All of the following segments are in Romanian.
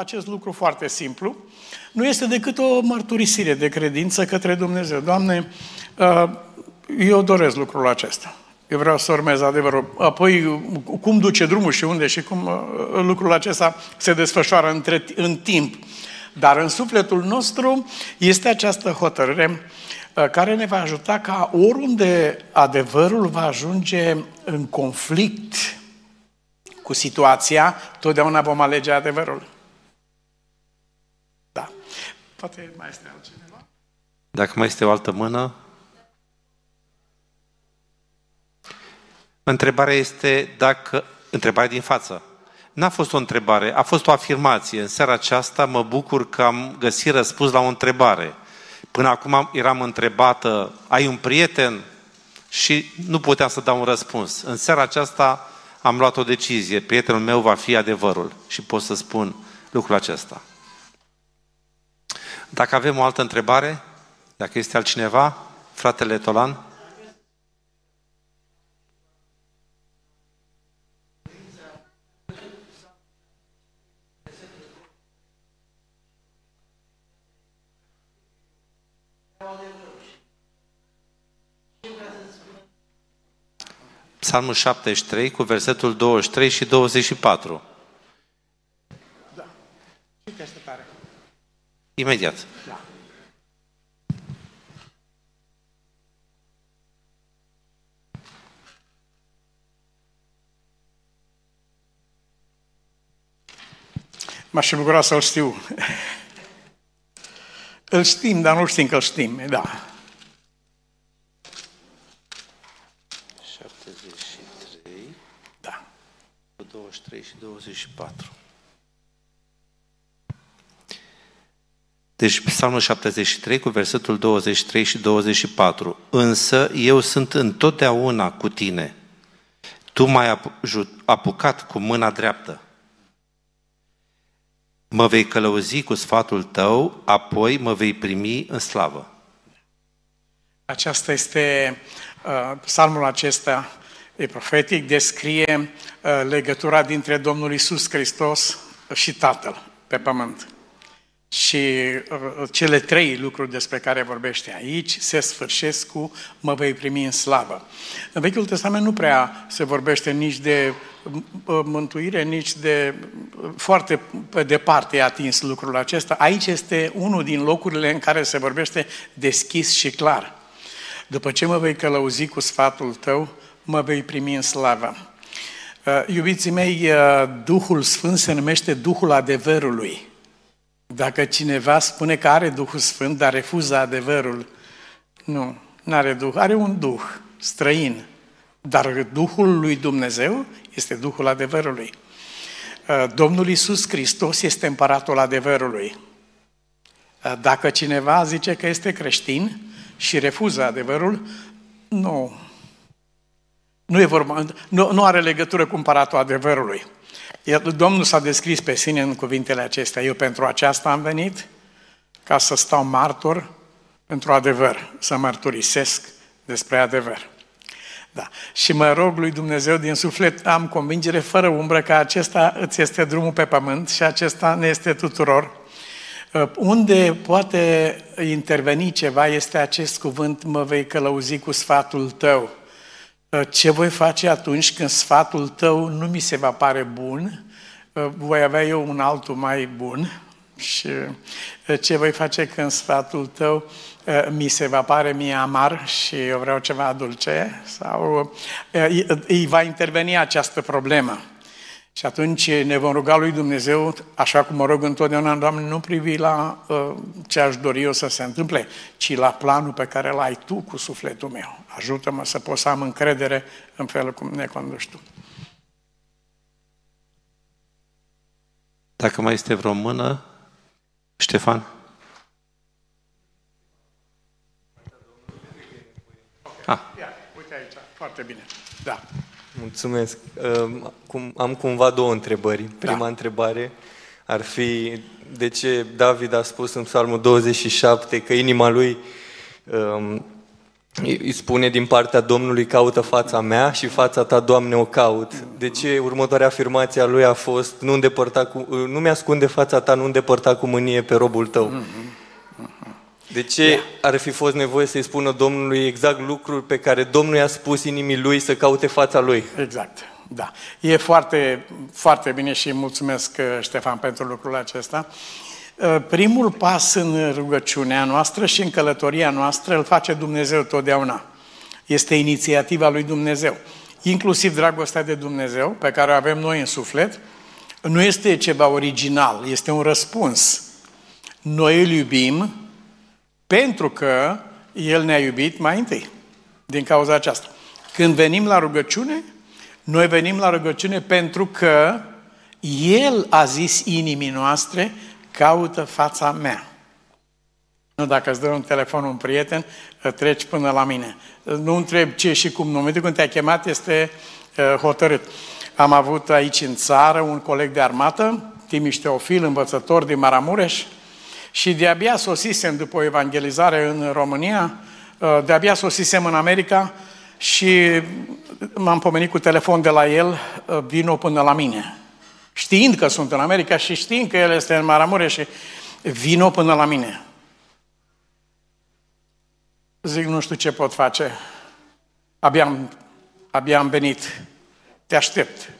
acest lucru foarte simplu. Nu este decât o mărturisire de credință către Dumnezeu. Doamne, uh, eu doresc lucrul acesta. Eu vreau să urmez adevărul. Apoi, cum duce drumul și unde și cum uh, lucrul acesta se desfășoară între, în timp. Dar în sufletul nostru este această hotărâre uh, care ne va ajuta ca oriunde adevărul va ajunge în conflict cu situația, totdeauna vom alege adevărul. Da. Poate mai este altcineva? Dacă mai este o altă mână, Întrebarea este dacă... Întrebarea din față. N-a fost o întrebare, a fost o afirmație. În seara aceasta mă bucur că am găsit răspuns la o întrebare. Până acum eram întrebată, ai un prieten? Și nu puteam să dau un răspuns. În seara aceasta am luat o decizie. Prietenul meu va fi adevărul. Și pot să spun lucrul acesta. Dacă avem o altă întrebare, dacă este altcineva, fratele Tolan. Psalmul 73 cu versetul 23 și 24. Da. Citește tare. Imediat. Da. M-aș bucura să-l știu. îl știm, dar nu știm că îl știm. Da. 23 și 24. Deci Psalmul 73 cu versetul 23 și 24. Însă eu sunt întotdeauna cu tine. Tu m-ai apucat cu mâna dreaptă. Mă vei călăuzi cu sfatul tău, apoi mă vei primi în slavă. Aceasta este uh, psalmul acesta e profetic, descrie uh, legătura dintre Domnul Isus Hristos și Tatăl pe pământ. Și uh, cele trei lucruri despre care vorbește aici se sfârșesc cu mă vei primi în slavă. În Vechiul Testament nu prea se vorbește nici de uh, mântuire, nici de foarte pe departe e atins lucrul acesta. Aici este unul din locurile în care se vorbește deschis și clar. După ce mă vei călăuzi cu sfatul tău, mă vei primi în slavă. Uh, iubiții mei, uh, Duhul Sfânt se numește Duhul adevărului. Dacă cineva spune că are Duhul Sfânt, dar refuză adevărul, nu, nu are Duh, are un Duh străin. Dar Duhul lui Dumnezeu este Duhul adevărului. Uh, Domnul Isus Hristos este împăratul adevărului. Dacă cineva zice că este creștin și refuză adevărul, nu, nu, e vorba, nu, nu are legătură cu împăratul adevărului. Domnul s-a descris pe sine în cuvintele acestea. Eu pentru aceasta am venit, ca să stau martor pentru adevăr, să mărturisesc despre adevăr. Da. Și mă rog lui Dumnezeu din suflet, am convingere fără umbră că acesta îți este drumul pe pământ și acesta ne este tuturor. Uh, unde poate interveni ceva este acest cuvânt, mă vei călăuzi cu sfatul tău. Uh, ce voi face atunci când sfatul tău nu mi se va pare bun, uh, voi avea eu un altul mai bun? Și uh, ce voi face când sfatul tău mi se va pare mie amar și eu vreau ceva dulce? Sau îi va interveni această problemă. Și atunci ne vom ruga lui Dumnezeu, așa cum mă rog întotdeauna, Doamne, nu privi la uh, ce aș dori eu să se întâmple, ci la planul pe care îl ai Tu cu sufletul meu. Ajută-mă să pot să am încredere în felul cum ne conduci Tu. Dacă mai este vreo mână, Ștefan? Ah. Ia, uite aici, foarte bine. Da. Mulțumesc. Am cumva două întrebări. Prima da. întrebare ar fi de ce David a spus în Psalmul 27 că inima lui um, îi spune din partea Domnului, caută fața mea și fața ta, Doamne, o caut. De ce următoarea afirmație a lui a fost, nu, îndepărta cu, nu mi-ascunde fața ta, nu îndepărta cu mânie pe robul tău. De ce ar fi fost nevoie să-i spună Domnului exact lucruri pe care Domnul i-a spus inimii lui să caute fața lui? Exact, da. E foarte, foarte bine și mulțumesc, uh, Ștefan, pentru lucrul acesta. Uh, primul pas în rugăciunea noastră și în călătoria noastră îl face Dumnezeu totdeauna. Este inițiativa lui Dumnezeu. Inclusiv dragostea de Dumnezeu, pe care o avem noi în suflet, nu este ceva original, este un răspuns. Noi îl iubim pentru că El ne-a iubit mai întâi, din cauza aceasta. Când venim la rugăciune, noi venim la rugăciune pentru că El a zis inimii noastre, caută fața mea. Nu dacă îți dă un telefon un prieten, treci până la mine. Nu întreb ce și cum. În momentul când te-a chemat, este uh, hotărât. Am avut aici în țară un coleg de armată, Timiș Teofil, învățător din Maramureș, și de-abia sosisem după o evangelizare în România, uh, de-abia sosisem în America și m-am pomenit cu telefon de la el, uh, vino până la mine. Știind că sunt în America și știind că el este în Maramureș și vino până la mine. Zic, nu știu ce pot face. Abia am, abia am venit. Te aștept.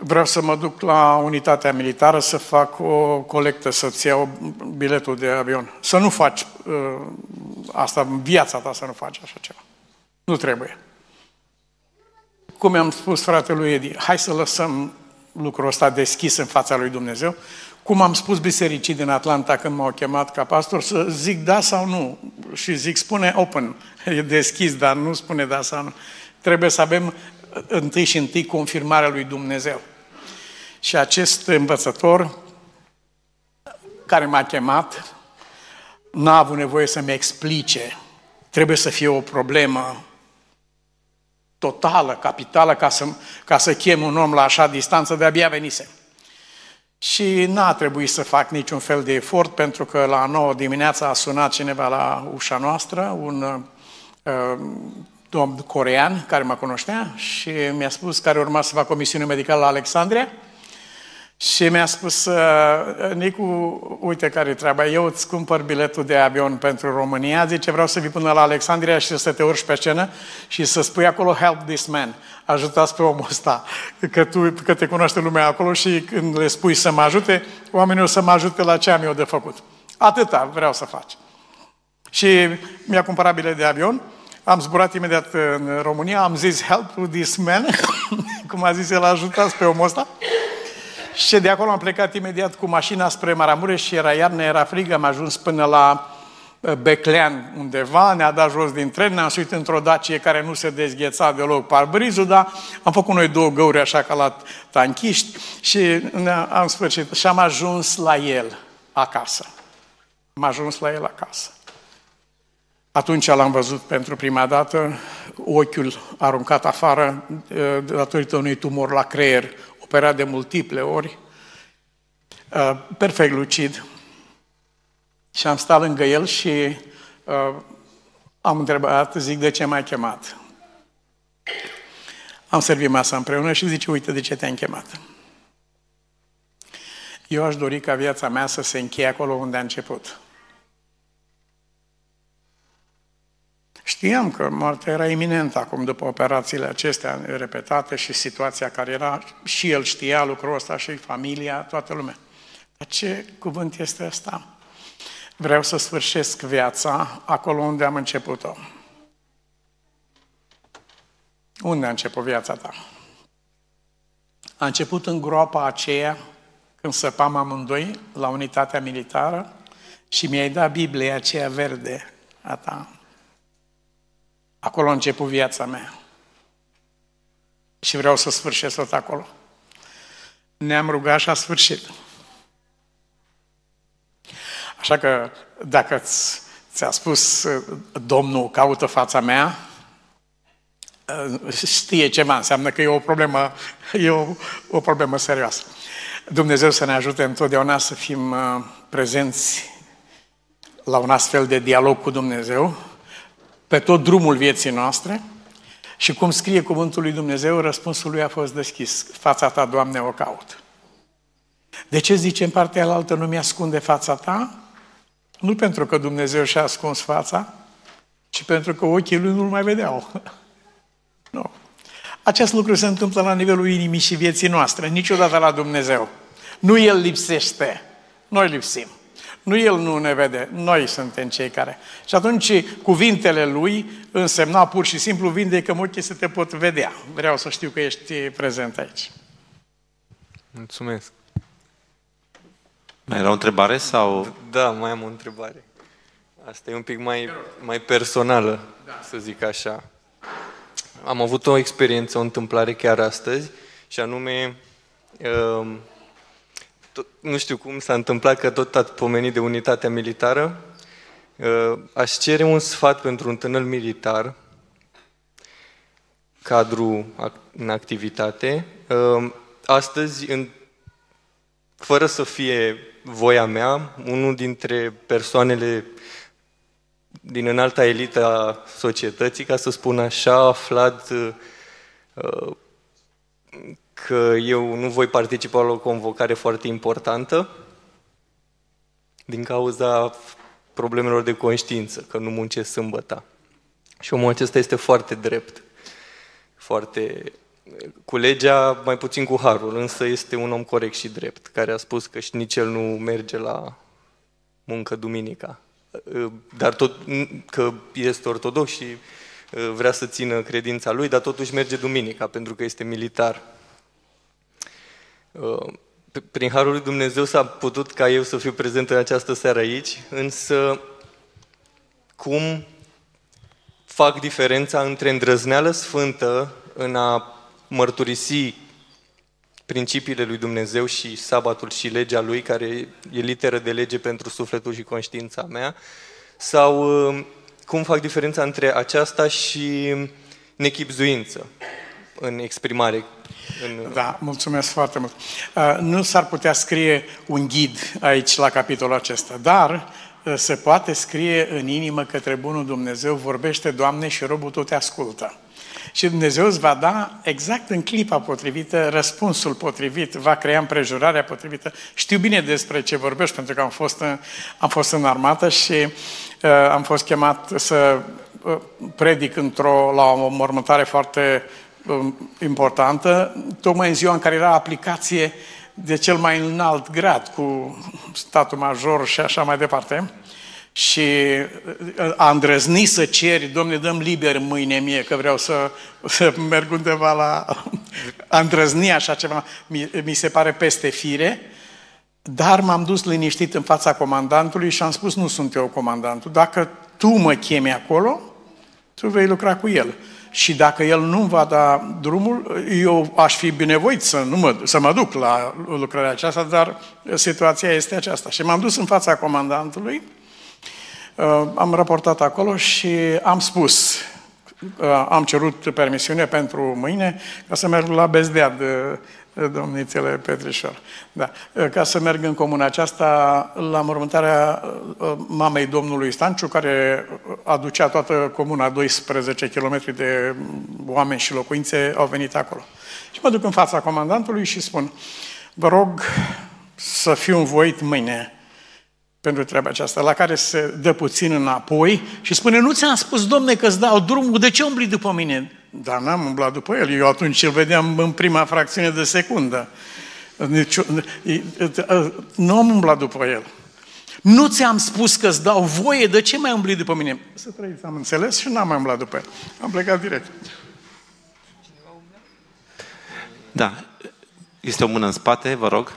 Vreau să mă duc la unitatea militară să fac o colectă, să-ți iau biletul de avion. Să nu faci uh, asta în viața ta, să nu faci așa ceva. Nu trebuie. Cum i-am spus fratelui Edi, hai să lăsăm lucrul ăsta deschis în fața lui Dumnezeu. Cum am spus bisericii din Atlanta când m-au chemat ca pastor, să zic da sau nu. Și zic, spune open, e deschis, dar nu spune da sau nu. Trebuie să avem întâi și întâi confirmarea lui Dumnezeu. Și acest învățător care m-a chemat n-a avut nevoie să-mi explice. Trebuie să fie o problemă totală, capitală, ca să, ca să chem un om la așa distanță, de-abia venise. Și n-a trebuit să fac niciun fel de efort, pentru că la 9 dimineața a sunat cineva la ușa noastră, un uh, domn corean care mă cunoștea și mi-a spus care urma să fac o misiune medicală la Alexandria și mi-a spus, uh, Nicu, uite care e treaba, eu îți cumpăr biletul de avion pentru România, zice, vreau să vii până la Alexandria și să te urci pe scenă și să spui acolo, help this man, ajutați pe omul ăsta, că, tu, că te cunoaște lumea acolo și când le spui să mă ajute, oamenii o să mă ajute la ce am eu de făcut. Atâta vreau să faci. Și mi-a cumpărat bilet de avion, am zburat imediat în România, am zis, help this man, cum a zis el, ajutați pe omul ăsta. Și de acolo am plecat imediat cu mașina spre Maramureș și era iarnă, era frig, am ajuns până la uh, Beclean undeva, ne-a dat jos din tren, ne-am suit într-o dacie care nu se dezgheța deloc parbrizul, dar am făcut noi două găuri așa ca la tanchiști și am sfârșit. Și am ajuns la el acasă. Am ajuns la el acasă. Atunci l-am văzut pentru prima dată, ochiul aruncat afară uh, datorită unui tumor la creier, operat de multiple ori, uh, perfect lucid. Și am stat lângă el și uh, am întrebat, zic, de ce m-ai chemat? Am servit masa împreună și zice, uite de ce te-am chemat. Eu aș dori ca viața mea să se încheie acolo unde a început. Știam că moartea era iminentă acum după operațiile acestea repetate și situația care era, și el știa lucrul ăsta și familia, toată lumea. Dar ce cuvânt este ăsta? Vreau să sfârșesc viața acolo unde am început-o. Unde a început viața ta? A început în groapa aceea, când săpam amândoi la unitatea militară și mi-ai dat Biblia aceea verde a ta. Acolo a început viața mea. Și vreau să sfârșesc tot acolo. Ne-am rugat și a sfârșit. Așa că dacă ți-a spus Domnul, caută fața mea, știe ceva, înseamnă că e o problemă, e o, o problemă serioasă. Dumnezeu să ne ajute întotdeauna să fim uh, prezenți la un astfel de dialog cu Dumnezeu, pe tot drumul vieții noastre și cum scrie cuvântul lui Dumnezeu, răspunsul lui a fost deschis. Fața ta, Doamne, o caut. De ce zice în partea altă nu mi-ascunde fața ta? Nu pentru că Dumnezeu și-a ascuns fața, ci pentru că ochii lui nu-l mai vedeau. nu. Acest lucru se întâmplă la nivelul inimii și vieții noastre, niciodată la Dumnezeu. Nu El lipsește, noi lipsim. Nu El nu ne vede, noi suntem cei care. Și atunci cuvintele Lui însemna pur și simplu vindecăm ochii să te pot vedea. Vreau să știu că ești prezent aici. Mulțumesc. Mai era o întrebare sau... Da, mai am o întrebare. Asta e un pic mai, mai personală, să zic așa. Am avut o experiență, o întâmplare chiar astăzi, și anume, um, tot, nu știu cum s-a întâmplat că tot ați pomenit de unitatea militară. Uh, aș cere un sfat pentru un tânăr militar, cadru în activitate. Um, astăzi, în, fără să fie voia mea, unul dintre persoanele din înalta elită a societății, ca să spun așa, a aflat uh, că eu nu voi participa la o convocare foarte importantă din cauza problemelor de conștiință, că nu muncesc sâmbătă. Și omul acesta este foarte drept, foarte cu legea, mai puțin cu harul, însă este un om corect și drept, care a spus că și nici el nu merge la muncă duminica. Dar tot că este ortodox și vrea să țină credința lui, dar totuși merge duminica, pentru că este militar. Prin Harul lui Dumnezeu s-a putut ca eu să fiu prezent în această seară aici, însă cum fac diferența între îndrăzneală sfântă în a mărturisi principiile lui Dumnezeu și sabatul și legea lui, care e literă de lege pentru sufletul și conștiința mea, sau uh, cum fac diferența între aceasta și nechipzuință în exprimare. În... Da, mulțumesc foarte mult. Uh, nu s-ar putea scrie un ghid aici la capitolul acesta, dar uh, se poate scrie în inimă către Bunul Dumnezeu, vorbește, Doamne, și robul tot te ascultă. Și Dumnezeu îți va da exact în clipa potrivită răspunsul potrivit, va crea împrejurarea potrivită. Știu bine despre ce vorbești, pentru că am fost în, am fost în armată și uh, am fost chemat să uh, predic într-o, la o mormântare foarte uh, importantă, tocmai în ziua în care era aplicație de cel mai înalt grad, cu statul major și așa mai departe. Și uh, a îndrăzni să ceri, domne, dăm liber mâine mie, că vreau să, să merg undeva la... A îndrăzni așa ceva, mi, mi se pare peste fire, dar m-am dus liniștit în fața comandantului și am spus, nu sunt eu comandantul, dacă tu mă chemi acolo, tu vei lucra cu el. Și dacă el nu va da drumul, eu aș fi binevoit să, nu mă, să mă duc la lucrarea aceasta, dar situația este aceasta. Și m-am dus în fața comandantului, Uh, am raportat acolo și am spus, uh, am cerut permisiune pentru mâine ca să merg la Bezdead, uh, domnițele Petrișor. Da. Ca să merg în comuna aceasta la mormântarea mamei domnului Stanciu, care aducea toată comuna, 12 km de oameni și locuințe au venit acolo. Și mă duc în fața comandantului și spun, vă rog să fiu învoit mâine pentru treaba aceasta, la care se dă puțin înapoi și spune, nu ți-am spus, domne, că îți dau drumul, de ce umbli după mine? Dar n-am umblat după el, eu atunci îl vedeam în prima fracțiune de secundă. Nu am umblat după el. Nu ți-am spus că îți dau voie, de ce mai umbli după mine? Să trăiți, am înțeles și n-am mai umblat după el. Am plecat direct. Da. Este o mână în spate, vă rog.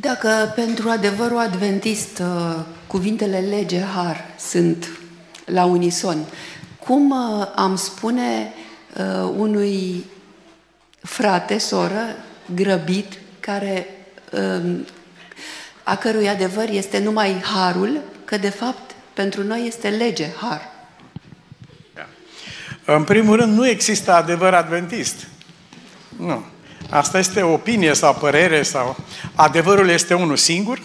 Dacă pentru adevărul adventist uh, cuvintele lege, har sunt la unison, cum uh, am spune uh, unui frate, soră, grăbit, care, um, a cărui adevăr este numai harul, că de fapt pentru noi este lege, har. În primul rând, nu există adevăr adventist. Nu. Asta este opinie sau părere sau adevărul este unul singur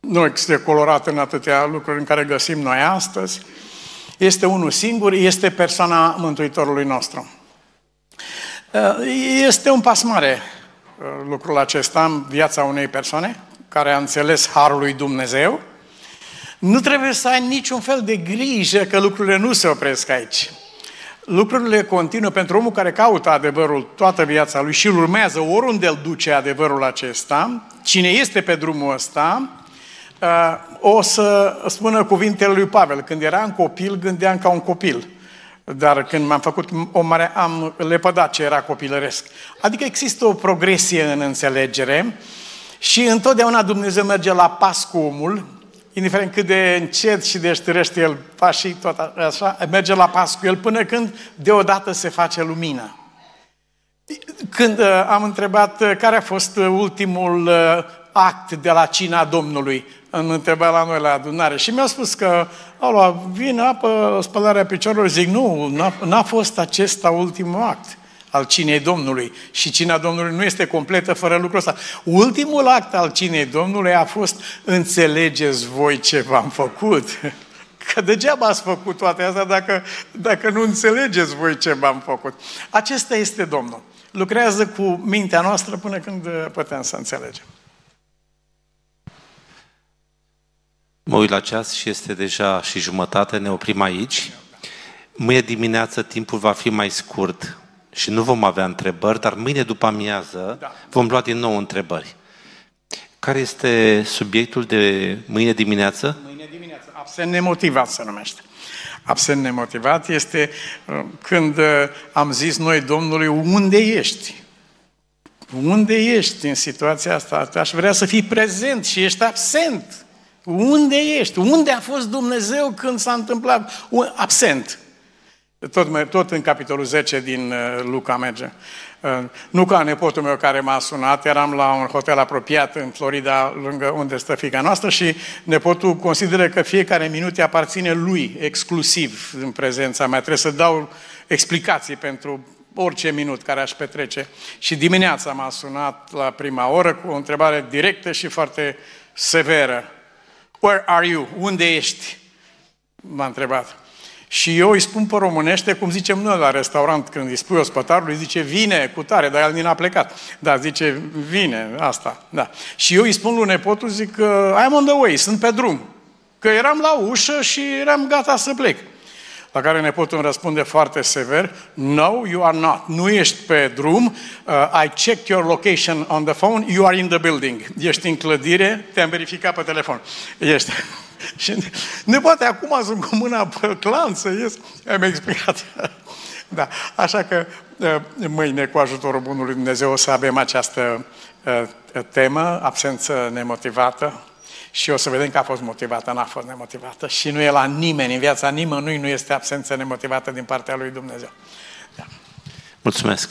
nu este colorat în atâtea lucruri în care găsim noi astăzi. Este unul singur, este persoana Mântuitorului nostru. Este un pas mare lucrul acesta în viața unei persoane care a înțeles Harul lui Dumnezeu. Nu trebuie să ai niciun fel de grijă că lucrurile nu se opresc aici lucrurile continuă pentru omul care caută adevărul toată viața lui și îl urmează oriunde îl duce adevărul acesta, cine este pe drumul ăsta, uh, o să spună cuvintele lui Pavel. Când eram copil, gândeam ca un copil. Dar când m-am făcut o mare, am lepădat ce era copilăresc. Adică există o progresie în înțelegere și întotdeauna Dumnezeu merge la pas cu omul, indiferent cât de încet și de știrește el pașii, tot așa, merge la pas cu el până când deodată se face lumină. Când uh, am întrebat uh, care a fost uh, ultimul uh, act de la cina Domnului, în întrebat la noi la adunare. Și mi-a spus că au luat vin, apă, spălarea picioarelor, zic nu, n-a, n-a fost acesta ultimul act al cinei Domnului. Și cina Domnului nu este completă fără lucrul ăsta. Ultimul act al cinei Domnului a fost înțelegeți voi ce v-am făcut. Că degeaba ați făcut toate astea dacă, dacă nu înțelegeți voi ce v-am făcut. Acesta este Domnul. Lucrează cu mintea noastră până când putem să înțelegem. Mă uit la ceas și este deja și jumătate, ne oprim aici. Mâine dimineață timpul va fi mai scurt și nu vom avea întrebări, dar mâine după amiază da. vom lua din nou întrebări. Care este subiectul de mâine dimineață? Mâine dimineață, absent nemotivat se numește. Absent nemotivat este uh, când uh, am zis noi Domnului, unde ești? Unde ești în situația asta? Aș vrea să fii prezent și ești absent. Unde ești? Unde a fost Dumnezeu când s-a întâmplat? Absent. Tot, tot în capitolul 10 din uh, Luca merge. Uh, nu ca nepotul meu care m-a sunat, eram la un hotel apropiat în Florida, lângă unde stă fica noastră și nepotul consideră că fiecare minut îi aparține lui, exclusiv în prezența mea. Trebuie să dau explicații pentru orice minut care aș petrece. Și dimineața m-a sunat la prima oră cu o întrebare directă și foarte severă. Where are you? Unde ești? M-a întrebat. Și eu îi spun pe românește, cum zicem noi la restaurant, când îi spui ospătarului, zice, vine cu tare, dar el din a plecat. Da, zice, vine, asta, da. Și eu îi spun lui nepotul, zic, I'm on the way, sunt pe drum. Că eram la ușă și eram gata să plec. La care nepotul îmi răspunde foarte sever, No, you are not. Nu ești pe drum. Uh, I checked your location on the phone. You are in the building. Ești în clădire, te-am verificat pe telefon. Ești. Și ne poate acum sunt cu mâna pe clan să ies. Am explicat. Da, așa că uh, mâine, cu ajutorul Bunului Dumnezeu, o să avem această uh, temă, absență nemotivată, și o să vedem că a fost motivată, n-a fost nemotivată. Și nu e la nimeni, în viața nimănui nu este absență nemotivată din partea lui Dumnezeu. Da. Mulțumesc!